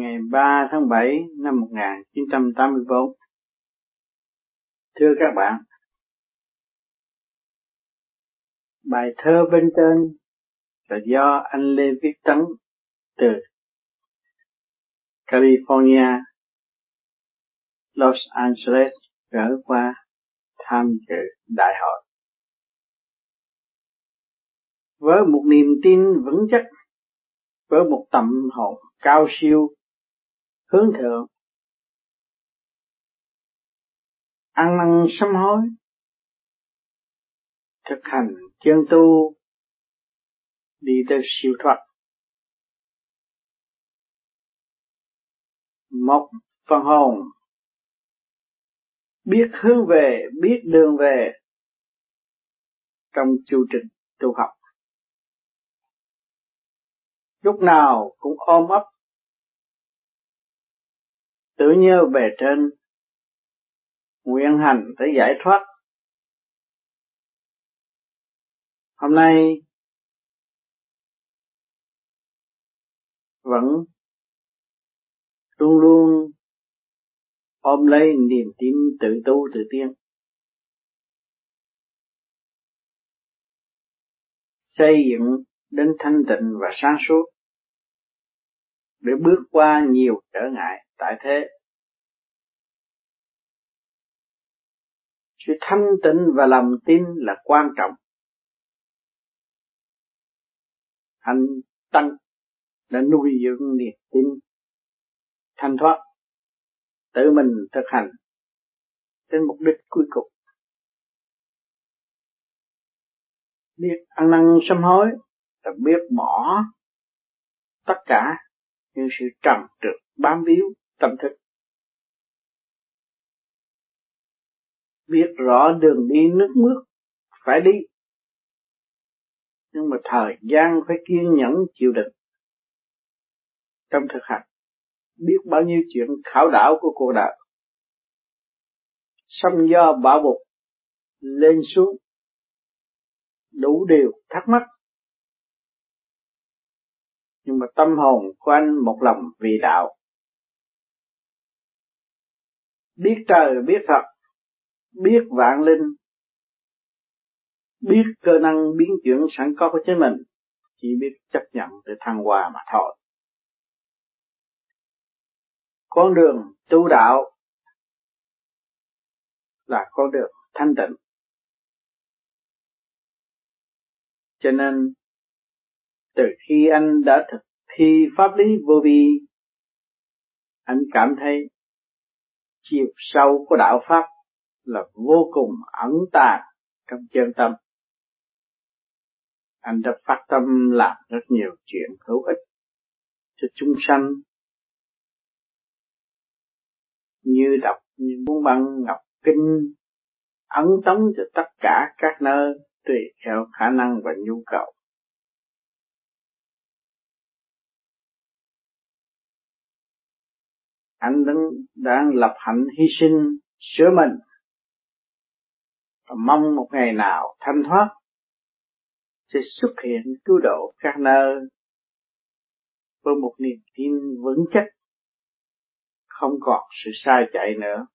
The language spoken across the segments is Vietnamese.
ngày 3 tháng 7 năm 1984. Thưa các bạn, bài thơ bên trên là do anh Lê Viết Tấn từ California, Los Angeles gửi qua tham dự đại hội. Với một niềm tin vững chắc, với một tâm hồn cao siêu hướng thượng. Ăn năn sám hối. Thực hành chân tu. Đi tới siêu thoát. Một phần hồn. Biết hướng về, biết đường về. Trong chu trình tu học. Lúc nào cũng ôm ấp tự nhớ về trên, nguyện hành để giải thoát. Hôm nay vẫn luôn luôn ôm lấy niềm tin tự tu tự tiên. Xây dựng đến thanh tịnh và sáng suốt để bước qua nhiều trở ngại tại thế. Sự thanh tịnh và lòng tin là quan trọng. Anh tăng đã nuôi dưỡng niềm tin, thanh thoát, tự mình thực hành đến mục đích cuối cùng. Biết ăn năn sám hối là biết bỏ tất cả những sự trầm trượt bám víu tâm thức. Biết rõ đường đi nước bước, phải đi. Nhưng mà thời gian phải kiên nhẫn chịu đựng. Trong thực hành, biết bao nhiêu chuyện khảo đảo của cuộc đời. Sông do bão bục lên xuống, đủ điều thắc mắc. Nhưng mà tâm hồn của anh một lòng vì đạo. Biết trời, biết Phật biết vạn linh, biết cơ năng biến chuyển sẵn có của chính mình, chỉ biết chấp nhận để thăng hoa mà thôi. Con đường tu đạo là con đường thanh tịnh. Cho nên, từ khi anh đã thực thi pháp lý vô vi, anh cảm thấy chiều sâu của đạo pháp là vô cùng ẩn tàng trong chân tâm. Anh đã phát tâm làm rất nhiều chuyện hữu ích cho chúng sanh. Như đọc như cuốn băng ngọc kinh ấn tống cho tất cả các nơi tùy theo khả năng và nhu cầu. Anh đang, đang lập hạnh hy sinh sửa mình và mong một ngày nào thanh thoát sẽ xuất hiện cứu độ các nơi với một niềm tin vững chắc, không còn sự sai chạy nữa.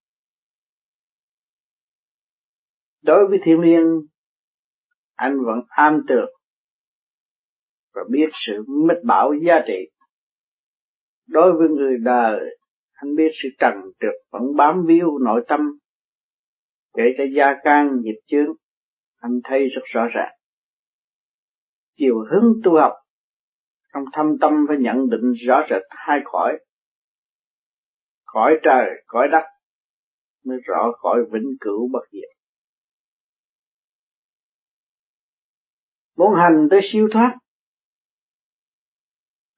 Đối với thiên liêng, anh vẫn am tường và biết sự mít bảo giá trị. Đối với người đời, anh biết sự trần trượt vẫn bám víu nội tâm kể cả gia can, nghiệp chướng, anh thấy rất rõ ràng. Chiều hướng tu học, trong thâm tâm phải nhận định rõ rệt hai khỏi khỏi trời khỏi đất mới rõ khỏi vĩnh cửu bất diệt. Muốn hành tới siêu thoát,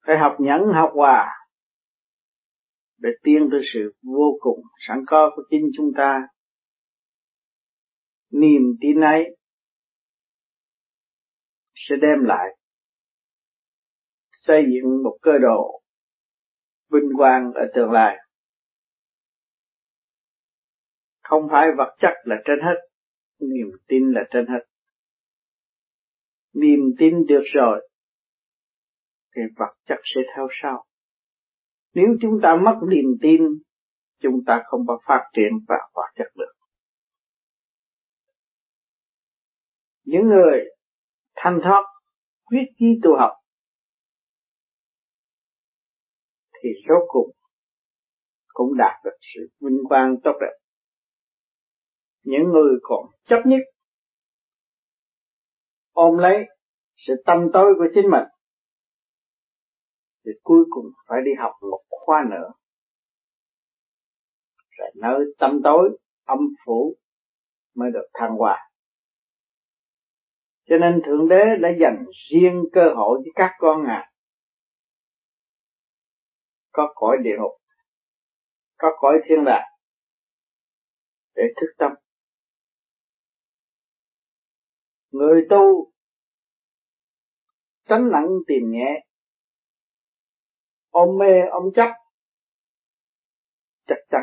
phải học nhẫn, học hòa để tiến tới sự vô cùng sẵn có của chính chúng ta niềm tin ấy sẽ đem lại. Xây dựng một cơ đồ vinh quang ở tương lai. Không phải vật chất là trên hết, niềm tin là trên hết. Niềm tin được rồi, thì vật chất sẽ theo sau. Nếu chúng ta mất niềm tin, chúng ta không có phát triển và hoạt chất được. Những người thanh thoát quyết chí tu học, thì rốt cuộc cũng đạt được sự vinh quang tốt đẹp. Những người còn chấp nhất, ôm lấy sự tâm tối của chính mình, thì cuối cùng phải đi học một khoa nữa. Rồi nơi tâm tối, âm phủ mới được thăng hoa cho nên thượng đế đã dành riêng cơ hội với các con ngài. Có cõi địa ngục, có cõi thiên đàng để thức tâm. Người tu tránh nặng tìm nhẹ ôm mê ôm chấp, chắc chắn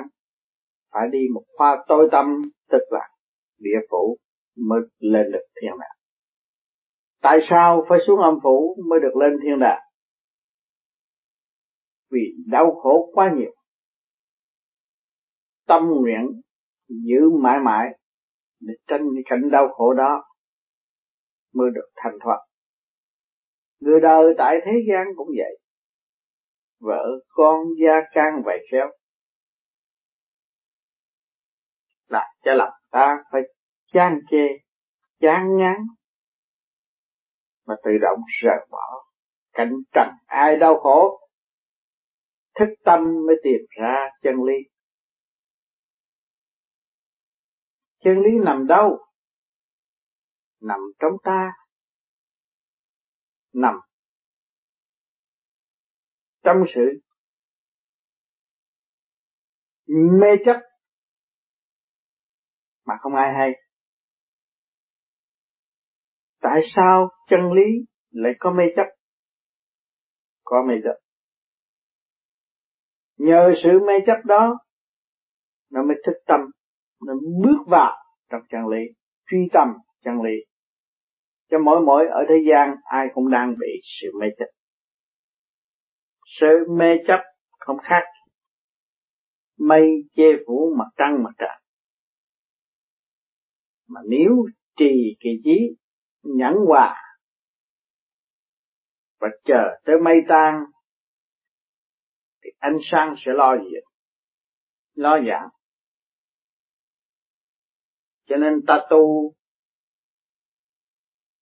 phải đi một khoa tối tâm, tức là địa phủ mới lên được thiên đàng tại sao phải xuống âm phủ mới được lên thiên đàng? Vì đau khổ quá nhiều. Tâm nguyện giữ mãi mãi để tránh cái cảnh đau khổ đó mới được thành thoát người đời tại thế gian cũng vậy. Vợ con gia can vậy khéo. Là cho lòng ta phải chán chê chán ngán mà tự động rời bỏ. Cảnh trần ai đau khổ, thức tâm mới tìm ra chân lý. Chân lý nằm đâu? Nằm trong ta. Nằm trong sự mê chấp mà không ai hay tại sao chân lý lại có mê chấp? Có mê chấp. Nhờ sự mê chấp đó, nó mới thức tâm, nó bước vào trong chân lý, truy tâm chân lý. Cho mỗi mỗi ở thế gian, ai cũng đang bị sự mê chấp. Sự mê chấp không khác mây che phủ mặt trăng mặt trời. Mà nếu trì kỳ trí nhẫn hòa. Và chờ tới mây tan, thì ánh sáng sẽ lo diện, lo giảm cho nên ta tu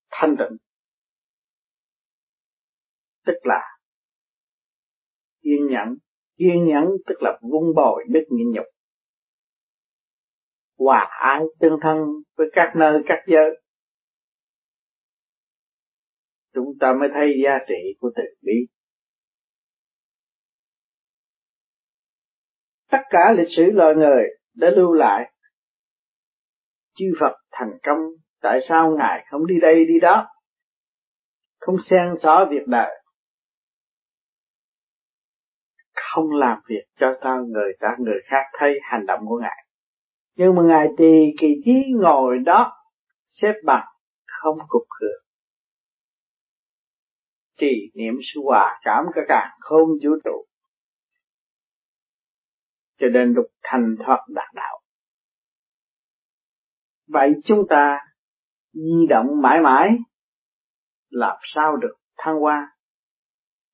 thanh tịnh, tức là kiên nhẫn. Kiên nhẫn tức là vun bồi đức nhịn nhục, hòa ái tương thân với các nơi, các giới chúng ta mới thấy giá trị của từ bi tất cả lịch sử loài người đã lưu lại. Chư Phật thành công, tại sao ngài không đi đây đi đó? Không xen xó việc đời. Không làm việc cho ta, người ta, người khác thấy hành động của ngài. Nhưng mà ngài tỳ kỳ trí ngồi đó, xếp bằng, không cục hưởng trì niệm sự hòa cảm cả càng không vũ trụ. Cho nên được thành thoát đạt đạo. Vậy chúng ta di động mãi mãi làm sao được thăng hoa?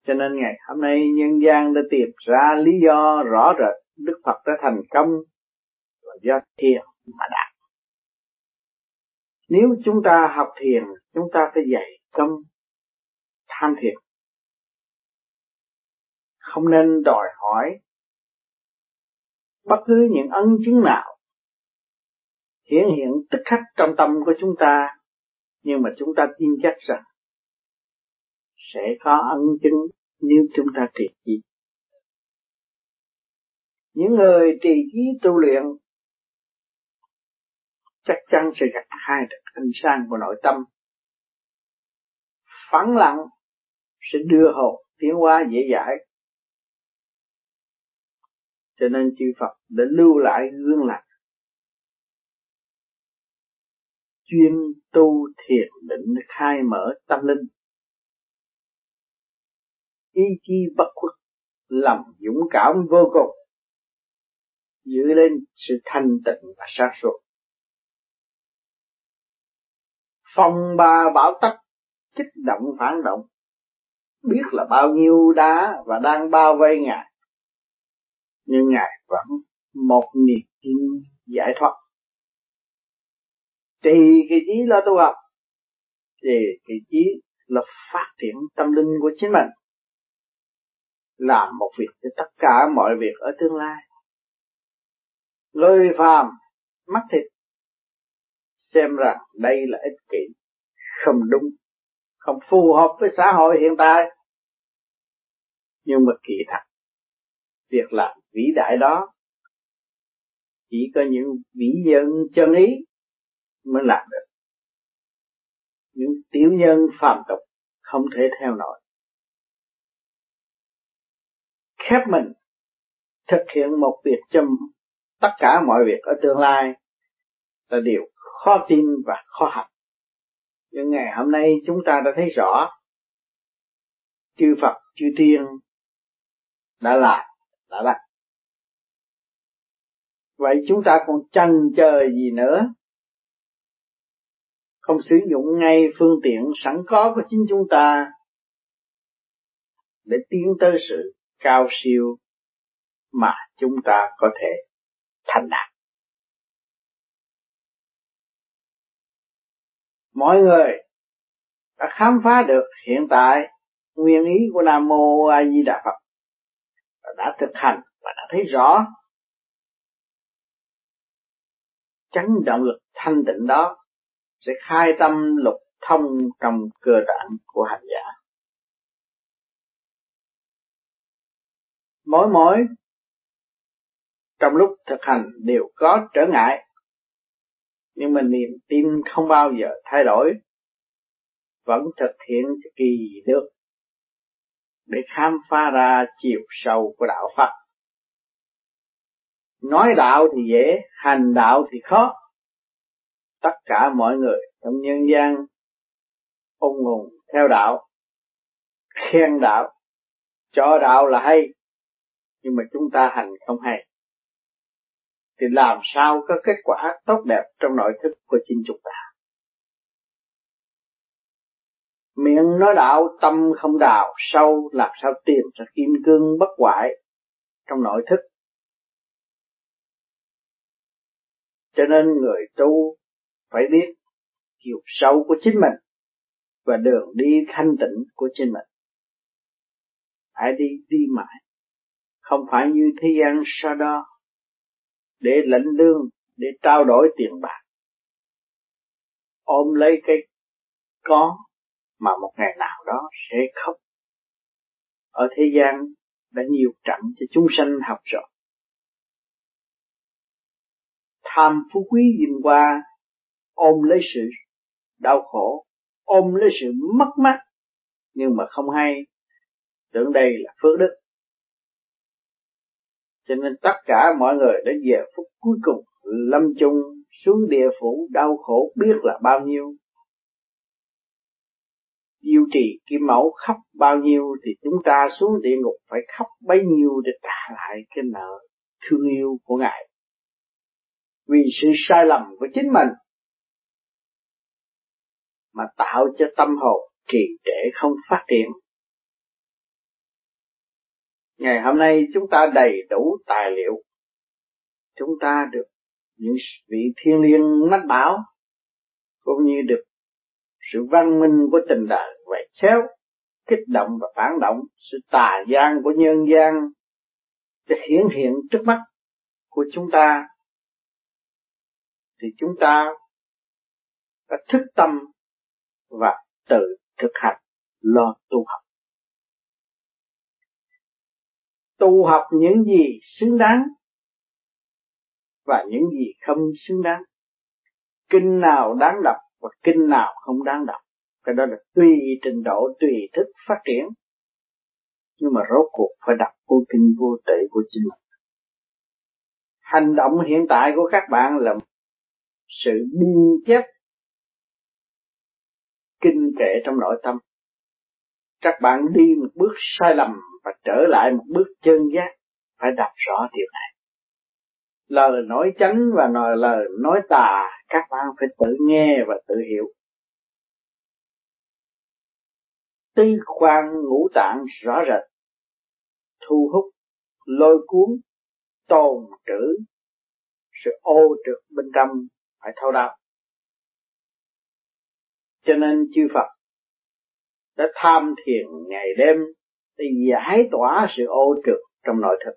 Cho nên ngày hôm nay nhân gian đã tìm ra lý do rõ rệt Đức Phật đã thành công là do thiền mà đạt. Nếu chúng ta học thiền, chúng ta phải dạy công tham thiền. Không nên đòi hỏi bất cứ những ân chứng nào hiển hiện tức khắc trong tâm của chúng ta, nhưng mà chúng ta tin chắc rằng sẽ có ân chứng nếu chúng ta trì trí. Những người trì trí tu luyện chắc chắn sẽ gặp hai được ánh sáng của nội tâm. Phẳng lặng sẽ đưa hồn tiến hóa dễ dãi. Cho nên chư Phật đã lưu lại gương lành chuyên tu thiền định khai mở tâm linh ý chí bất khuất, lòng dũng cảm vô cùng, giữ lên sự thanh tịnh và sáng suốt phong ba bão tắc kích động phản động biết là bao nhiêu đá và đang bao vây ngài. Nhưng ngài vẫn một niềm tin giải thoát. Thì cái trí là tu học thì cái trí là phát triển tâm linh của chính mình làm một việc cho tất cả mọi việc ở tương lai. Người phàm mắt thịt, xem rằng đây là ích kỷ không đúng không phù hợp với xã hội hiện tại. Nhưng mà kỳ thật, việc làm vĩ đại đó, chỉ có những vĩ nhân chân ý mới làm được. Những tiểu nhân phàm tục không thể theo nổi. Khép mình, thực hiện một việc cho tất cả mọi việc ở tương lai là điều khó tin và khó học nhưng ngày hôm nay chúng ta đã thấy rõ, chư Phật, chư Tiên đã làm, đã đặt vậy chúng ta còn chần chờ gì nữa không sử dụng ngay phương tiện sẵn có của chính chúng ta để tiến tới sự cao siêu mà chúng ta có thể thành đạt. Mọi người đã khám phá được hiện tại nguyên ý của Nam Mô A Di Đà Phật và đã thực hành và đã thấy rõ chấn động lực thanh tịnh đó sẽ khai tâm lục thông trong cơ tạng của hành giả. Mỗi mỗi trong lúc thực hành đều có trở ngại nhưng mà niềm tin không bao giờ thay đổi vẫn thực hiện kỳ được để khám phá ra chiều sâu của đạo Phật. Nói đạo thì dễ, hành đạo thì khó. Tất cả mọi người trong nhân gian ung hùng theo đạo, khen đạo, cho đạo là hay, nhưng mà chúng ta hành không hay. Thì làm sao có kết quả tốt đẹp trong nội thức của chính chúng ta? Miệng nói đạo, tâm không đào sâu, làm sao tìm ra kim cương bất hoại trong nội thức. Cho nên người tu phải biết chiều sâu của chính mình và đường đi thanh tịnh của chính mình. Hãy đi đi mãi, không phải như thế gian sau đó để lãnh lương, để trao đổi tiền bạc. Ôm lấy cái có mà một ngày nào đó sẽ khóc. Ở thế gian đã nhiều trận cho chúng sanh học rồi. Tham phú quý nhìn qua, ôm lấy sự đau khổ, ôm lấy sự mất mát, nhưng mà không hay, tưởng đây là phước đức. Cho nên tất cả mọi người đã về phút cuối cùng, lâm chung xuống địa phủ, đau khổ biết là bao nhiêu. Diêu trì kim mẫu khóc bao nhiêu thì chúng ta xuống địa ngục phải khóc bấy nhiêu để trả lại cái nợ thương yêu của ngài. Vì sự sai lầm của chính mình mà tạo cho tâm hồn trì trệ không phát triển ngày hôm nay chúng ta đầy đủ tài liệu. Chúng ta được những vị thiên liêng mách bảo cũng như được sự văn minh của tình đời vậy chéo, kích động và phản động sự tà gian của nhân gian sẽ hiển hiện trước mắt của chúng ta thì chúng ta đã thức tâm và tự thực hành lo tu học. Tu học những gì xứng đáng và những gì không xứng đáng. Kinh nào đáng đọc và kinh nào không đáng đọc. Cái đó là tùy trình độ, tùy thức phát triển. Nhưng mà rốt cuộc phải đọc vô kinh, vô tệ của chính mình hành động hiện tại của các bạn là sự biên chép kinh kệ trong nội tâm. Các bạn đi một bước sai lầm và trở lại một bước chân giác, phải đọc rõ điều này lời nói chánh và nói lời nói tà, các bạn phải tự nghe và tự hiểu tư quan ngũ tạng rõ rệt, thu hút, lôi cuốn tồn trữ, sự ô trực bên trong phải thâu đạo. cho nên chư Phật đã tham thiền ngày đêm để giải tỏa sự ô trực trong nội thực,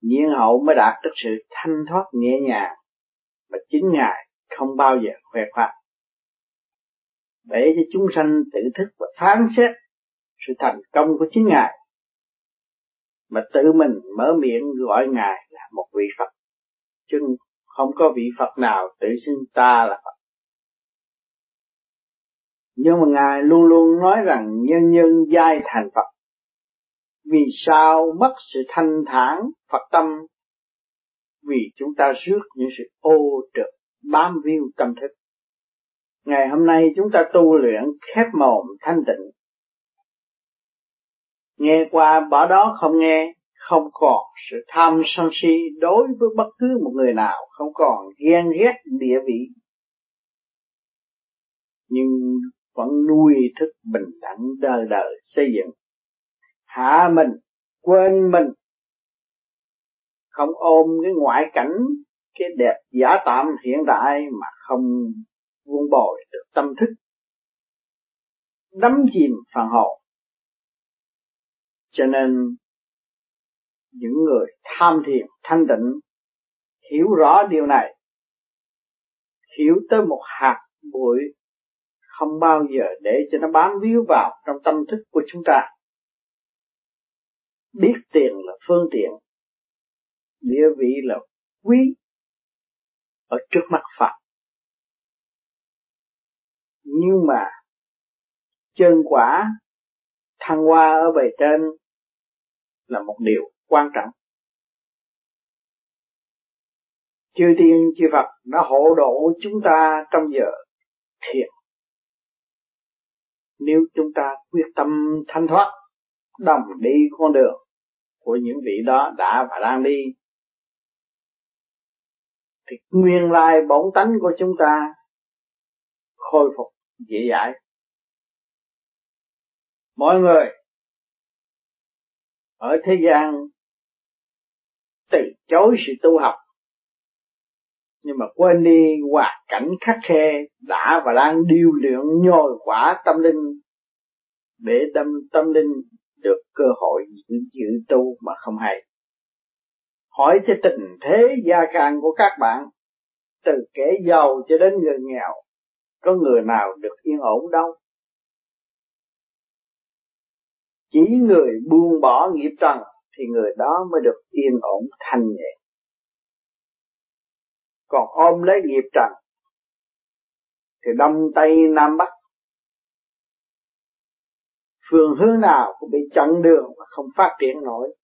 nhiên hậu mới đạt được sự thanh thoát nhẹ nhàng mà chính ngài không bao giờ khoe khoang. Để cho chúng sanh tự thức và phán xét sự thành công của chính ngài mà tự mình mở miệng gọi ngài là một vị Phật. Chứ không có vị Phật nào tự xưng ta là Phật nhưng mà ngài luôn luôn nói rằng nhân nhân giai thành Phật. Vì sao mất sự thanh thản Phật tâm? Vì chúng ta rước những sự ô trực bám víu tâm thức. Ngày hôm nay chúng ta tu luyện khép mồm thanh tịnh. Nghe qua bỏ đó không nghe, không còn sự tham sân si đối với bất cứ một người nào, không còn ghen ghét địa vị. Nhưng vẫn nuôi thức bình đẳng đời đời, xây dựng. Hạ mình, quên mình. Không ôm cái ngoại cảnh, cái đẹp giả tạm hiện đại mà không vuông bồi được tâm thức. Đắm chìm phần hồn. Cho nên, những người tham thiền, thanh tịnh, hiểu rõ điều này, hiểu tới một hạt bụi không bao giờ để cho nó bám víu vào trong tâm thức của chúng ta. Biết tiền là phương tiện, địa vị là quý ở trước mặt Phật. Nhưng mà chân quả thăng hoa ở bề trên là một điều quan trọng. Chư tiên chư Phật đã hộ độ chúng ta trong giờ thiền nếu chúng ta quyết tâm thanh thoát, đồng đi con đường của những vị đó đã và đang đi, thì nguyên lai bổn tánh của chúng ta khôi phục dễ dãi. Mọi người ở thế gian từ chối sự tu học nhưng mà quên đi hoàn cảnh khắc khe đã và đang điêu luyện nhồi quả tâm linh để tâm tâm linh được cơ hội giữ, giữ tu mà không hay. Hỏi cho tình thế gia can của các bạn từ kẻ giàu cho đến người nghèo có người nào được yên ổn đâu? Chỉ người buông bỏ nghiệp trần thì người đó mới được yên ổn thanh nhẹ còn ôm lấy nghiệp trần, thì đông tây nam bắc, phương hướng nào cũng bị chặn đường và không phát triển nổi.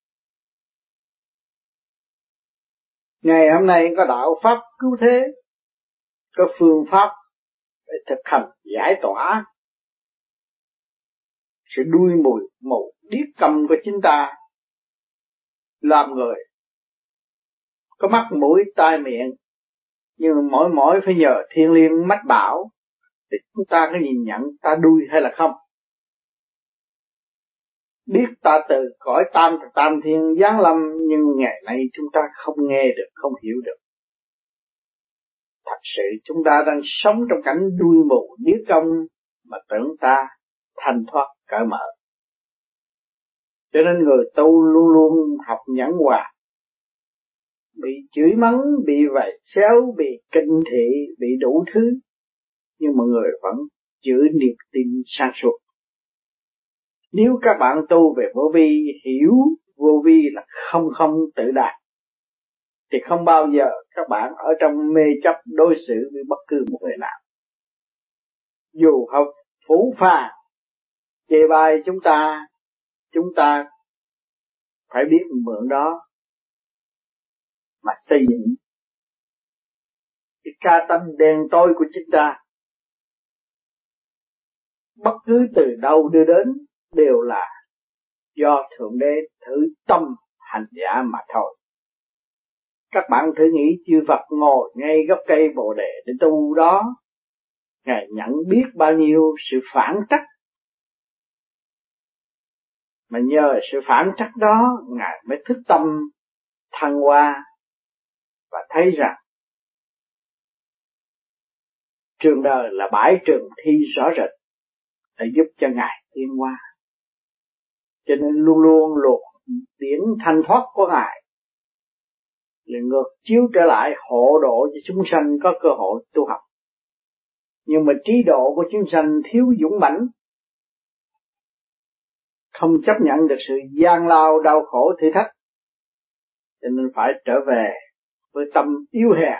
Ngày hôm nay có đạo pháp cứu thế, có phương pháp để thực hành giải tỏa. Sự đuôi mùi mù điếc cầm của chính ta làm người có mắt mũi tai miệng nhưng mỗi mỗi phải nhờ thiên liêng mách bảo thì chúng ta có nhìn nhận ta đuôi hay là không. Biết ta từ cõi tam tam thiên giáng lâm, nhưng ngày nay chúng ta không nghe được, không hiểu được. Thật sự chúng ta đang sống trong cảnh đuôi mù điếc công mà tưởng ta thanh thoát cởi mở. Cho nên người tu luôn luôn học nhẫn hòa bị chửi mắng, bị vạch xéo, bị kinh thị, bị đủ thứ. Nhưng mọi người vẫn giữ niềm tin sáng suốt nếu các bạn tu về vô vi, hiểu vô vi là không không tự đạt thì không bao giờ các bạn ở trong mê chấp đối xử với bất cứ một người nào. Dù học phủ phàng chê bai chúng ta chúng ta phải biết mượn đó mà xây dựng. Cái ca tâm đen tối của chúng ta, bất cứ từ đâu đưa đến đều là do thượng đế thử tâm hành giả mà thôi. Các bạn thử nghĩ chư Phật ngồi ngay gốc cây bồ đề để tu đó, ngài nhận biết bao nhiêu sự phản trắc. Mà nhờ sự phản trắc đó, ngài mới thức tâm thăng hoa và thấy rằng trường đời là bãi trường thi rõ rệt để giúp cho ngài tiến qua, cho nên luôn luôn luộc điển thanh thoát của ngài là ngược chiếu trở lại hộ độ cho chúng sanh có cơ hội tu học. Nhưng mà trí độ của chúng sanh thiếu dũng mãnh không chấp nhận được sự gian lao đau khổ thử thách cho nên phải trở về với tâm yếu hèn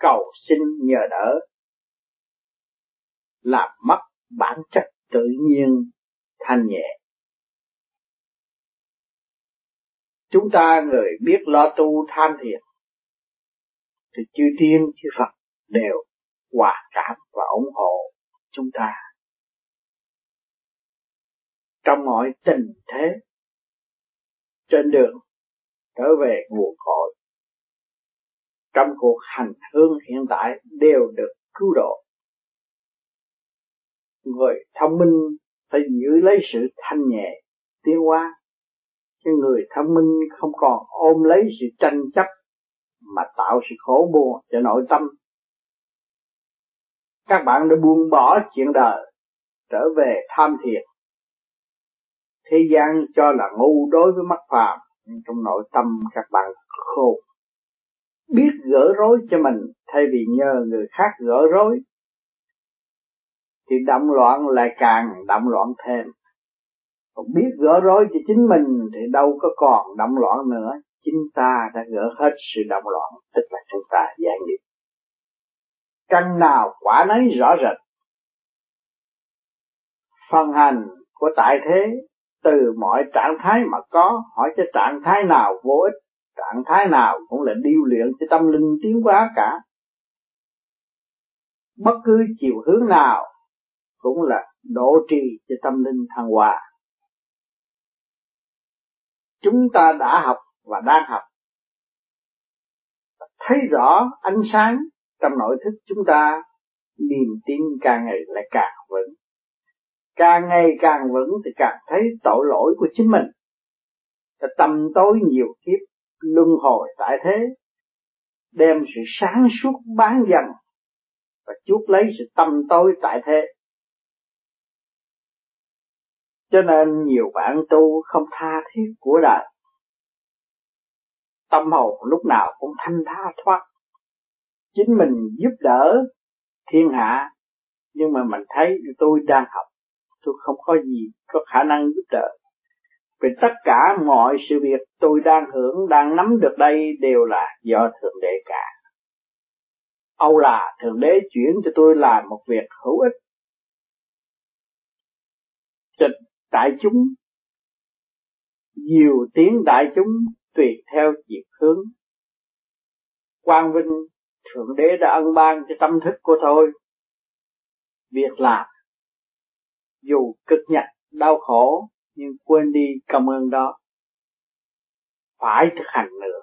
cầu xin nhờ đỡ, làm mất bản chất tự nhiên, thanh nhẹ. Chúng ta người biết lo tu tham thiền, thì chư tiên chư Phật đều hòa cảm và ủng hộ chúng ta. Trong mọi tình thế, trên đường trở về nguồn cội trong cuộc hành hương hiện tại đều được cứu độ. Người thông minh phải giữ lấy sự thanh nhẹ, tiến hóa. Cái người thông minh không còn ôm lấy sự tranh chấp mà tạo sự khổ buồn cho nội tâm. Các bạn đã buông bỏ chuyện đời, trở về tham thiền. Thế gian cho là ngu đối với mắt phàm, nhưng trong nội tâm các bạn khôn biết gỡ rối cho mình thay vì nhờ người khác gỡ rối, thì động loạn lại càng động loạn thêm. Còn biết gỡ rối cho chính mình thì đâu có còn động loạn nữa. Chính ta đã gỡ hết sự động loạn, tức là chúng ta giải nghiệp. Căn nào quả nấy rõ rệt. Phần hành của tại thế, từ mọi trạng thái mà có, hỏi cho trạng thái nào vô ích trạng thái nào cũng là điêu luyện cho tâm linh tiến hóa cả. Bất cứ chiều hướng nào cũng là độ trì cho tâm linh thăng hoa. Chúng ta đã học và đang học. Thấy rõ ánh sáng trong nội thức chúng ta, niềm tin càng ngày lại càng vững. Càng ngày càng vững thì càng thấy tội lỗi của chính mình. Tâm tối nhiều kiếp luân hồi tại thế, đem sự sáng suốt bán dần và chuốc lấy sự tâm tối tại thế. Cho nên nhiều bạn tu không tha thiết của đời. Tâm hồn lúc nào cũng thanh tha thoát. Chính mình giúp đỡ thiên hạ, nhưng mà mình thấy tôi đang học, tôi không có gì có khả năng giúp đỡ vì tất cả mọi sự việc tôi đang hưởng, đang nắm được đây đều là do thượng đế cả. Âu là thượng đế chuyển cho tôi làm một việc hữu ích. Cho đại chúng, nhiều tiếng đại chúng tùy theo diệt hướng. Quang vinh, thượng đế đã ân ban cho tâm thức của tôi. Việc làm, dù cực nhọc đau khổ nhưng quên đi cảm ơn đó. Phải thực hành nữa.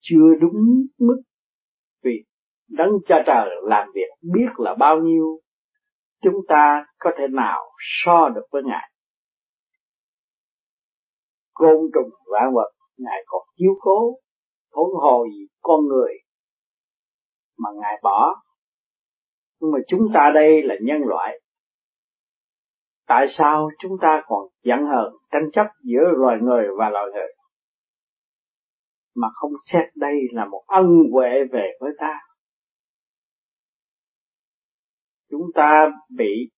Chưa đúng mức vì đấng cha trời làm việc biết là bao nhiêu, chúng ta có thể nào so được với ngài. Côn trùng vạn vật, ngài còn chiếu cố, huống hồ gì con người mà ngài bỏ. Nhưng mà chúng ta đây là nhân loại tại sao chúng ta còn giận hờn, tranh chấp giữa loài người và loài người? Mà không xét đây là một ân huệ về với ta. Chúng ta bị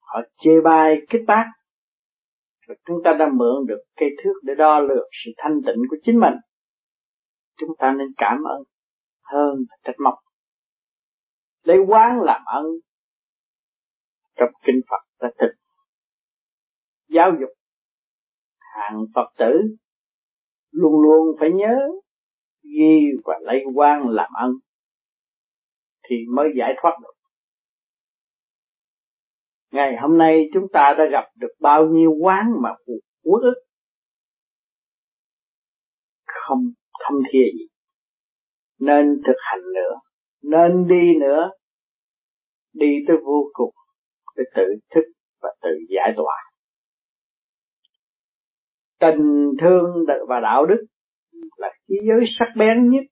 họ chê bai, kích bác. Và chúng ta đã mượn được cây thước để đo lường sự thanh tịnh của chính mình. Chúng ta nên cảm ơn hơn trách móc. Lấy quán làm ân. Trong kinh Phật đã thực giáo dục. Hàng Phật tử luôn luôn phải nhớ ghi và lấy quan làm ân thì mới giải thoát được. Ngày hôm nay chúng ta đã gặp được bao nhiêu quán mà uất ức không thâm thia gì. Nên thực hành nữa, nên đi nữa. Đi tới vô cùng để tự thức và tự giải tỏa tình thương và đạo đức là khí giới sắc bén nhất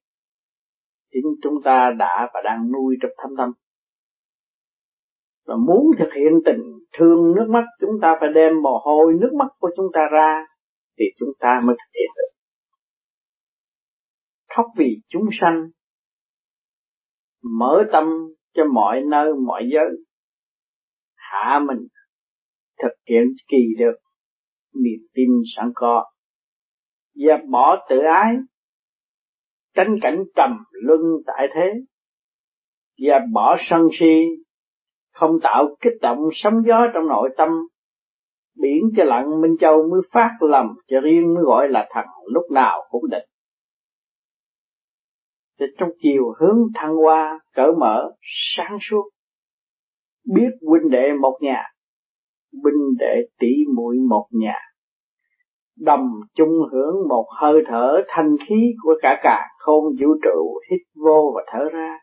chính chúng ta đã và đang nuôi trong thâm tâm. Và muốn thực hiện tình thương nước mắt, chúng ta phải đem mồ hôi nước mắt của chúng ta ra thì chúng ta mới thực hiện được. Khóc vì chúng sanh, mở tâm cho mọi nơi, mọi giới, hạ mình, thực hiện kỳ được niềm tin sẵn có. Dẹp bỏ tự ái tránh cảnh trầm luân tại thế. Dẹp bỏ sân si, không tạo kích động sóng gió trong nội tâm. Biển cho lặng, minh châu mới phát lầm, cho riêng mới gọi là thằng lúc nào cũng định thì trong chiều hướng thăng hoa, cởi mở, sáng suốt, biết huynh đệ một nhà huynh đệ tỷ muội một nhà. Đồng chung hưởng một hơi thở thanh khí của cả cả khôn vũ trụ hít vô và thở ra.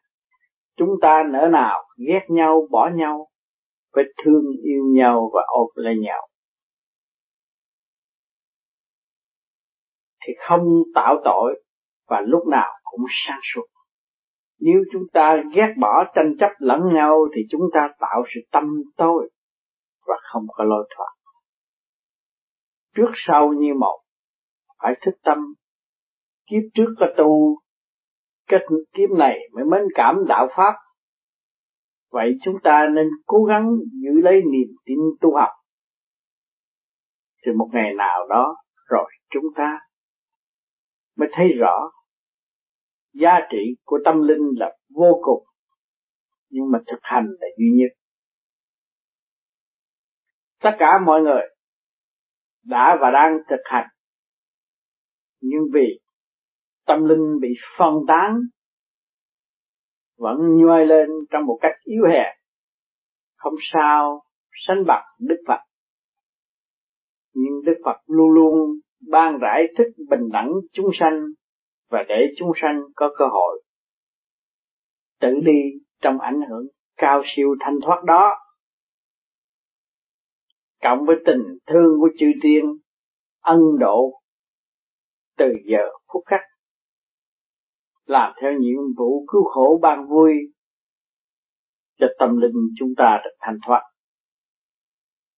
Chúng ta nỡ nào ghét nhau, bỏ nhau, phải thương yêu nhau và ôm lấy nhau. Thì không tạo tội và lúc nào cũng sáng suốt. Nếu chúng ta ghét bỏ tranh chấp lẫn nhau thì chúng ta tạo sự tâm tối và không có lối thoát. Trước sau như một, phải thức tâm. Kiếp trước có tu, cái kiếp này mới mến cảm đạo pháp. Vậy chúng ta nên cố gắng giữ lấy niềm tin tu học. Thì một ngày nào đó rồi chúng ta mới thấy rõ giá trị của tâm linh là vô cùng, nhưng mà thực hành là duy nhất tất cả mọi người đã và đang thực hành. Nhưng vì tâm linh bị phân tán, vẫn nhoi lên trong một cách yếu hèn, không sao sánh bằng đức phật. Nhưng đức phật luôn luôn ban rải thức bình đẳng chúng sanh và để chúng sanh có cơ hội tự đi trong ảnh hưởng cao siêu thanh thoát đó cộng với tình thương của chư tiên ân độ từ giờ phút khắc. Làm theo nhiệm vụ cứu khổ ban vui cho tâm linh chúng ta được thanh thoát.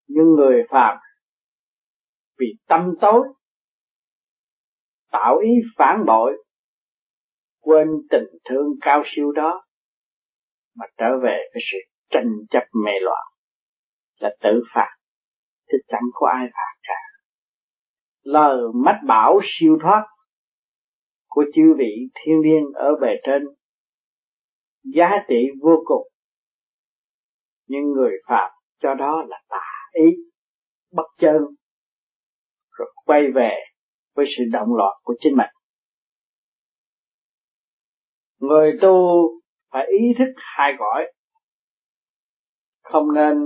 Nhưng người phạm vì tâm tối, tạo ý phản bội, quên tình thương cao siêu đó mà trở về cái sự tranh chấp mê loạn là tự phạt thì chẳng có ai phạt cả. Lời mách bảo siêu thoát của chư vị thiên liêng ở bề trên giá trị vô cùng. Nhưng người phạm cho đó là tà ý, bất chân, rồi quay về với sự động loạn của chính mình. Người tu phải ý thức hai cõi. Không nên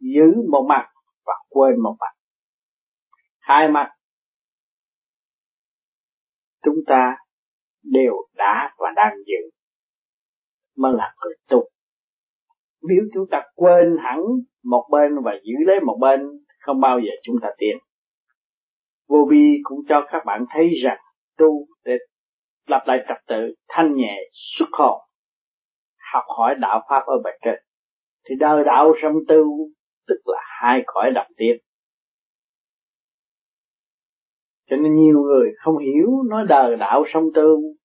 giữ một mặt và quên một mặt. Hai mặt, chúng ta đều đã và đang giữ, mà là người tu. Nếu chúng ta quên hẳn một bên và giữ lấy một bên, không bao giờ chúng ta tiến. Vô vi cũng cho các bạn thấy rằng tu để lập lại trật tự, thanh nhẹ, xuất hồn học hỏi đạo pháp ở bề trên. Thì đời đạo sống tu tức là hai cõi đồng tiên. Cho nên nhiều người không hiểu nói đời đạo song tu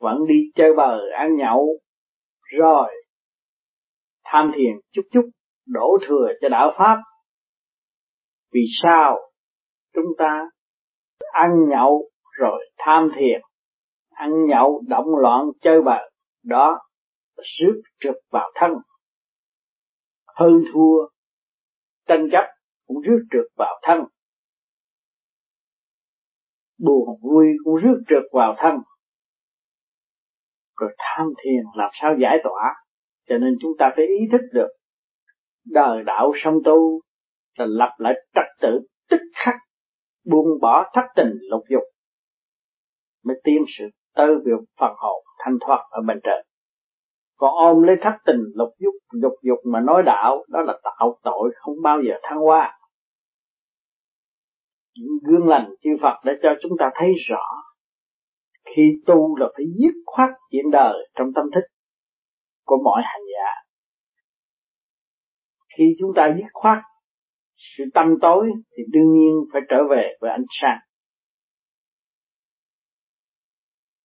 vẫn đi chơi bờ ăn nhậu, rồi tham thiền chút chút, đổ thừa cho đạo pháp. Vì sao? Chúng ta ăn nhậu rồi tham thiền, ăn nhậu động loạn chơi bời đó rước trượt vào thân hơn thua, tranh chấp cũng rước trượt vào thân buồn vui cũng rước trượt vào thân rồi tham thiền làm sao giải tỏa, cho nên chúng ta phải ý thức được, đời đạo song tu là lập lại trật tự tức khắc, buông bỏ thất tình lục dục, mới tiến sự tới việc phần hồn thanh thoát ở bên trời còn ôm lấy thất tình lục dục dục dục mà nói đạo, đó là tạo tội không bao giờ thăng hoa. Gương lành chư Phật đã cho chúng ta thấy rõ. Khi tu là phải dứt khoát chuyện đời trong tâm thức của mọi hành giả. Khi chúng ta dứt khoát sự tâm tối thì đương nhiên phải trở về với ánh sáng.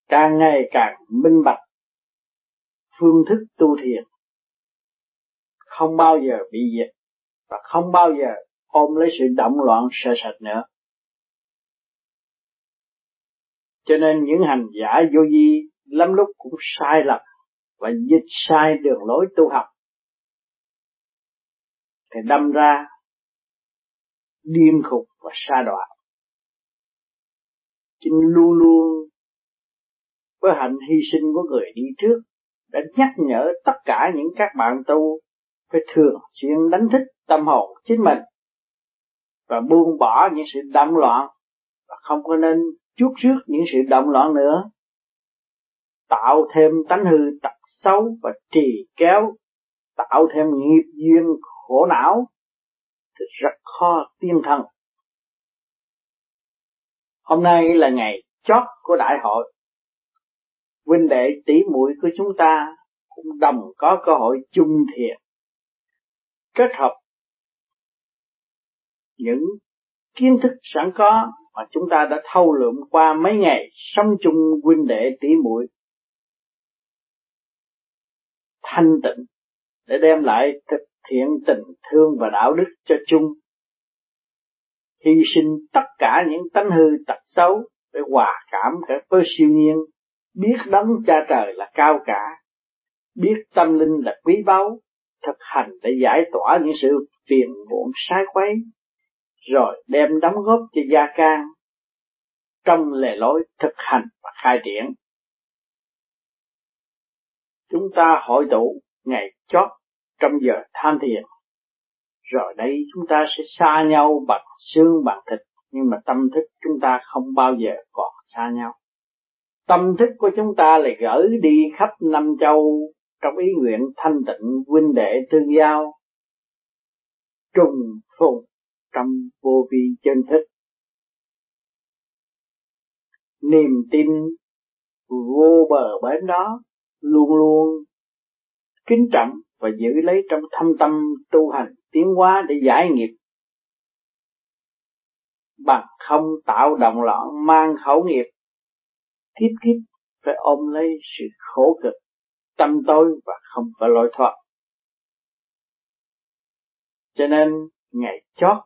Càng ngày càng minh bạch phương thức tu thiền. Không bao giờ bị diệt và không bao giờ ôm lấy sự động loạn sợ sệt nữa. Cho nên những hành giả vô vi lắm lúc cũng sai lầm và dịch sai đường lối tu học. Thì đâm ra điên khùng và xa đoạn chính luôn luôn với hạnh hy sinh của người đi trước đã nhắc nhở tất cả những các bạn tu phải thường xuyên đánh thức tâm hồn chính mình và buông bỏ những sự động loạn và không có nên chuốc rước những sự động loạn nữa. Tạo thêm tánh hư tật xấu và trì kéo, tạo thêm nghiệp duyên khổ não thì rất khó tiên thân. Hôm nay là ngày chót của đại hội huynh đệ tỷ muội của chúng ta cũng đồng có cơ hội chung thiện, kết hợp những kiến thức sẵn có mà chúng ta đã thâu lượm qua mấy ngày sống chung huynh đệ tỷ muội. Thanh tịnh để đem lại thực thiện tình thương và đạo đức cho chung. Hy sinh tất cả những tánh hư tật xấu để hòa cảm với siêu nhiên biết đấng cha trời là cao cả. Biết tâm linh là quý báu. Thực hành để giải tỏa những sự phiền muộn sai quấy. Rồi đem đóng góp cho gia can. Trong lề lối thực hành và khai triển. Chúng ta hội tụ ngày chót trong giờ tham thiền. Rồi đây chúng ta sẽ xa nhau bằng xương bằng thịt, nhưng mà tâm thức chúng ta không bao giờ còn xa nhau tâm thức của chúng ta lại gửi đi khắp năm châu trong ý nguyện thanh tịnh huynh đệ tương giao. Trùng phùng trong vô vi chân thức. Niềm tin vô bờ bến đó luôn luôn kính trọng và giữ lấy trong thâm tâm tu hành tiến hóa để giải nghiệp. Bằng không tạo động loạn, mang khẩu nghiệp kiếp kiếp, phải ôm lấy sự khổ cực, tâm tối và không có lối thoát. Cho nên ngày chót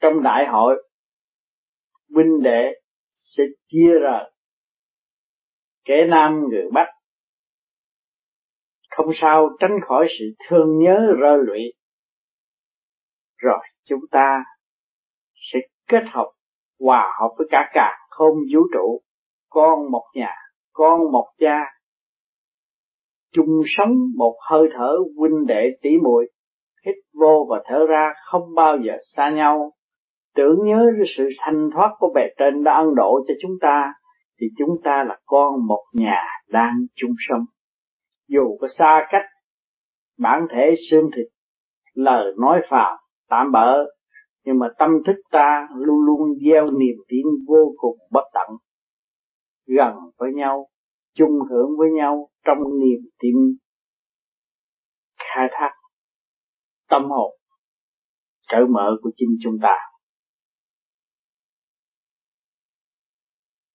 trong đại hội, huynh đệ sẽ chia ra. Kẻ nam, người bắc, không sao tránh khỏi sự thương nhớ, rơ lụy. Rồi chúng ta sẽ kết hợp, hòa hợp với cả cả không vũ trụ con một nhà, con một cha. Chung sống một hơi thở huynh đệ tỷ muội, hít vô và thở ra không bao giờ xa nhau. Tưởng nhớ sự thanh thoát của bề trên đã ân độ cho chúng ta, thì chúng ta là con một nhà đang chung sống. Dù có xa cách bản thể xương thịt, lời nói phàm, tạm bỡ nhưng mà tâm thức ta luôn luôn gieo niềm tin vô cùng bất tận gần với nhau chung hưởng với nhau trong niềm tin khai thác tâm hồn cởi mở của chính chúng ta.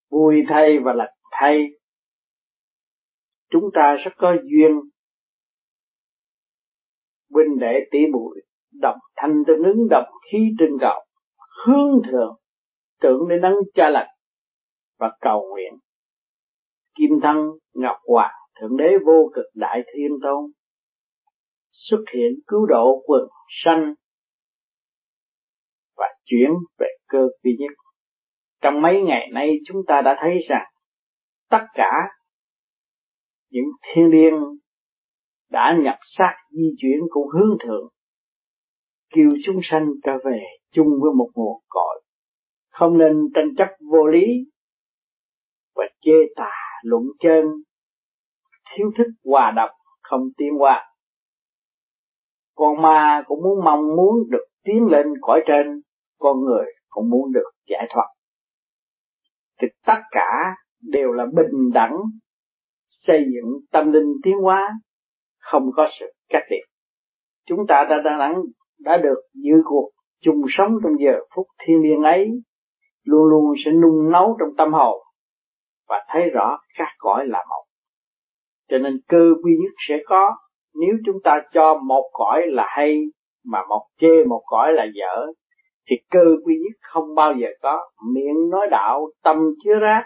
Vui thay và lạc thay chúng ta rất có duyên huynh đệ tỷ bụi, đồng thanh tương ứng đồng khí trên cầu hướng thượng tưởng để nắng cha lành và cầu nguyện kim thân, ngọc hoàng thượng đế vô cực đại thiên tôn, xuất hiện cứu độ quần sanh và chuyển về cơ duy nhất. Trong mấy ngày nay, chúng ta đã thấy rằng tất cả những thiên liêng đã nhập xác di chuyển cũng hướng thượng, kêu chúng sanh trở về chung với một nguồn cội. Không nên tranh chấp vô lý và chê tà luận chân thiếu thích hòa độc không tiến hòa, con ma cũng muốn mong muốn được tiến lên cõi trên con người cũng muốn được giải thoát. Thì tất cả đều là bình đẳng xây dựng tâm linh tiến hóa không có sự cách biệt. Chúng ta đã đã đã được giữ cuộc chung sống trong giờ phút thiên liêng ấy luôn luôn sẽ nung nấu trong tâm hồn và thấy rõ các cõi là một. Cho nên cơ quy nhất sẽ có. Nếu chúng ta cho một cõi là hay, mà một chê một cõi là dở, thì cơ quy nhất không bao giờ có. Miệng nói đạo, tâm chứa rác,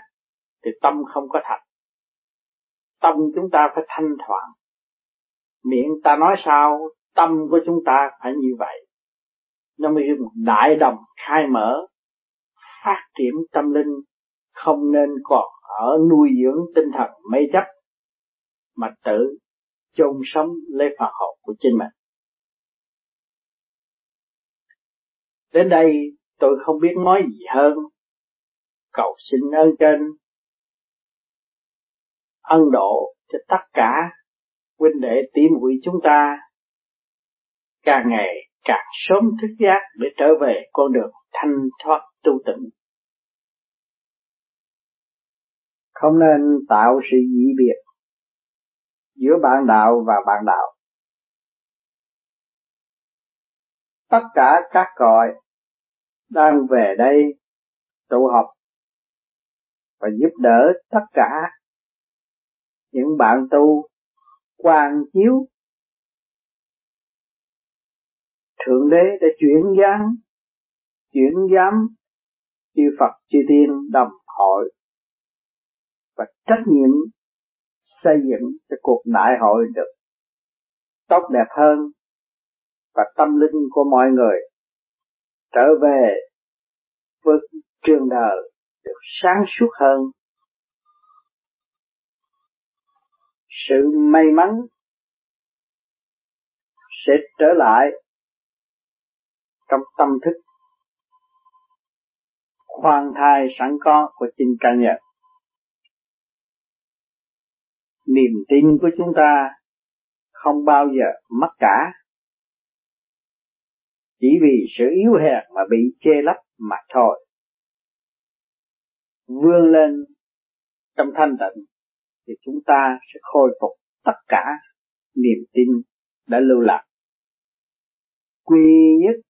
thì tâm không có thật tâm chúng ta phải thanh thoảng. Miệng ta nói sao, tâm của chúng ta phải như vậy. Nó mới một đại đồng khai mở, phát triển tâm linh không nên còn ở nuôi dưỡng tinh thần mê chấp, mà tự chôn sống lấy phần hồn của chính mình. Đến đây tôi không biết nói gì hơn. Cầu xin ơn trên. Ân độ cho tất cả huynh đệ tỷ muội chúng ta. Càng ngày càng sớm thức giác để trở về con đường thanh thoát tu tịnh. Không nên tạo sự dị biệt giữa bạn đạo và bạn đạo. Tất cả các cõi đang về đây tụ họp và giúp đỡ tất cả những bạn tu quan chiếu thượng đế đã chuyển giáng, chuyển giám chư Phật chư Tiên đồng hội và trách nhiệm xây dựng cho cuộc đại hội được tốt đẹp hơn và tâm linh của mọi người trở về với trường đời được sáng suốt hơn sự may mắn sẽ trở lại trong tâm thức, khoan thai sẵn có của chính cá nhân. Niềm tin của chúng ta không bao giờ mất cả. Chỉ vì sự yếu hèn mà bị che lấp mà thôi. Vươn lên trong thanh tịnh thì chúng ta sẽ khôi phục tất cả niềm tin đã lưu lạc. Quy nhất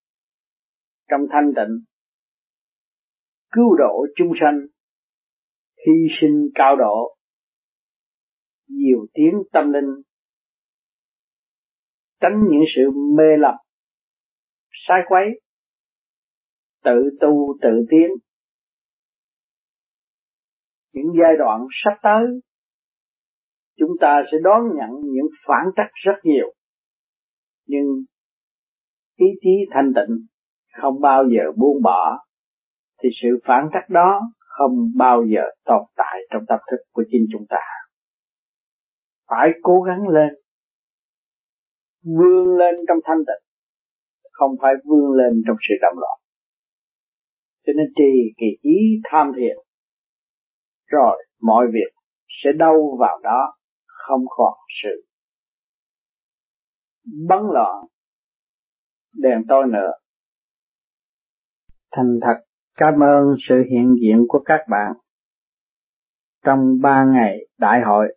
trong thanh tịnh, cứu độ chúng sanh, hy sinh cao độ nhiều tiếng tâm linh, tránh những sự mê lầm, sai quấy, tự tu tự tiến. Những giai đoạn sắp tới, chúng ta sẽ đón nhận những phản trắc rất nhiều, nhưng ý chí thanh tịnh không bao giờ buông bỏ, thì sự phản trắc đó không bao giờ tồn tại trong tâm thức của chính chúng ta phải cố gắng lên. Vươn lên trong thanh tịnh, không phải vươn lên trong sự động loạn cho nên trì kỳ ý tham thiền rồi mọi việc sẽ đâu vào đó không còn sự bấn loạn, đèn tôi nữa. Thành thật, cảm ơn sự hiện diện của các bạn trong ba ngày đại hội.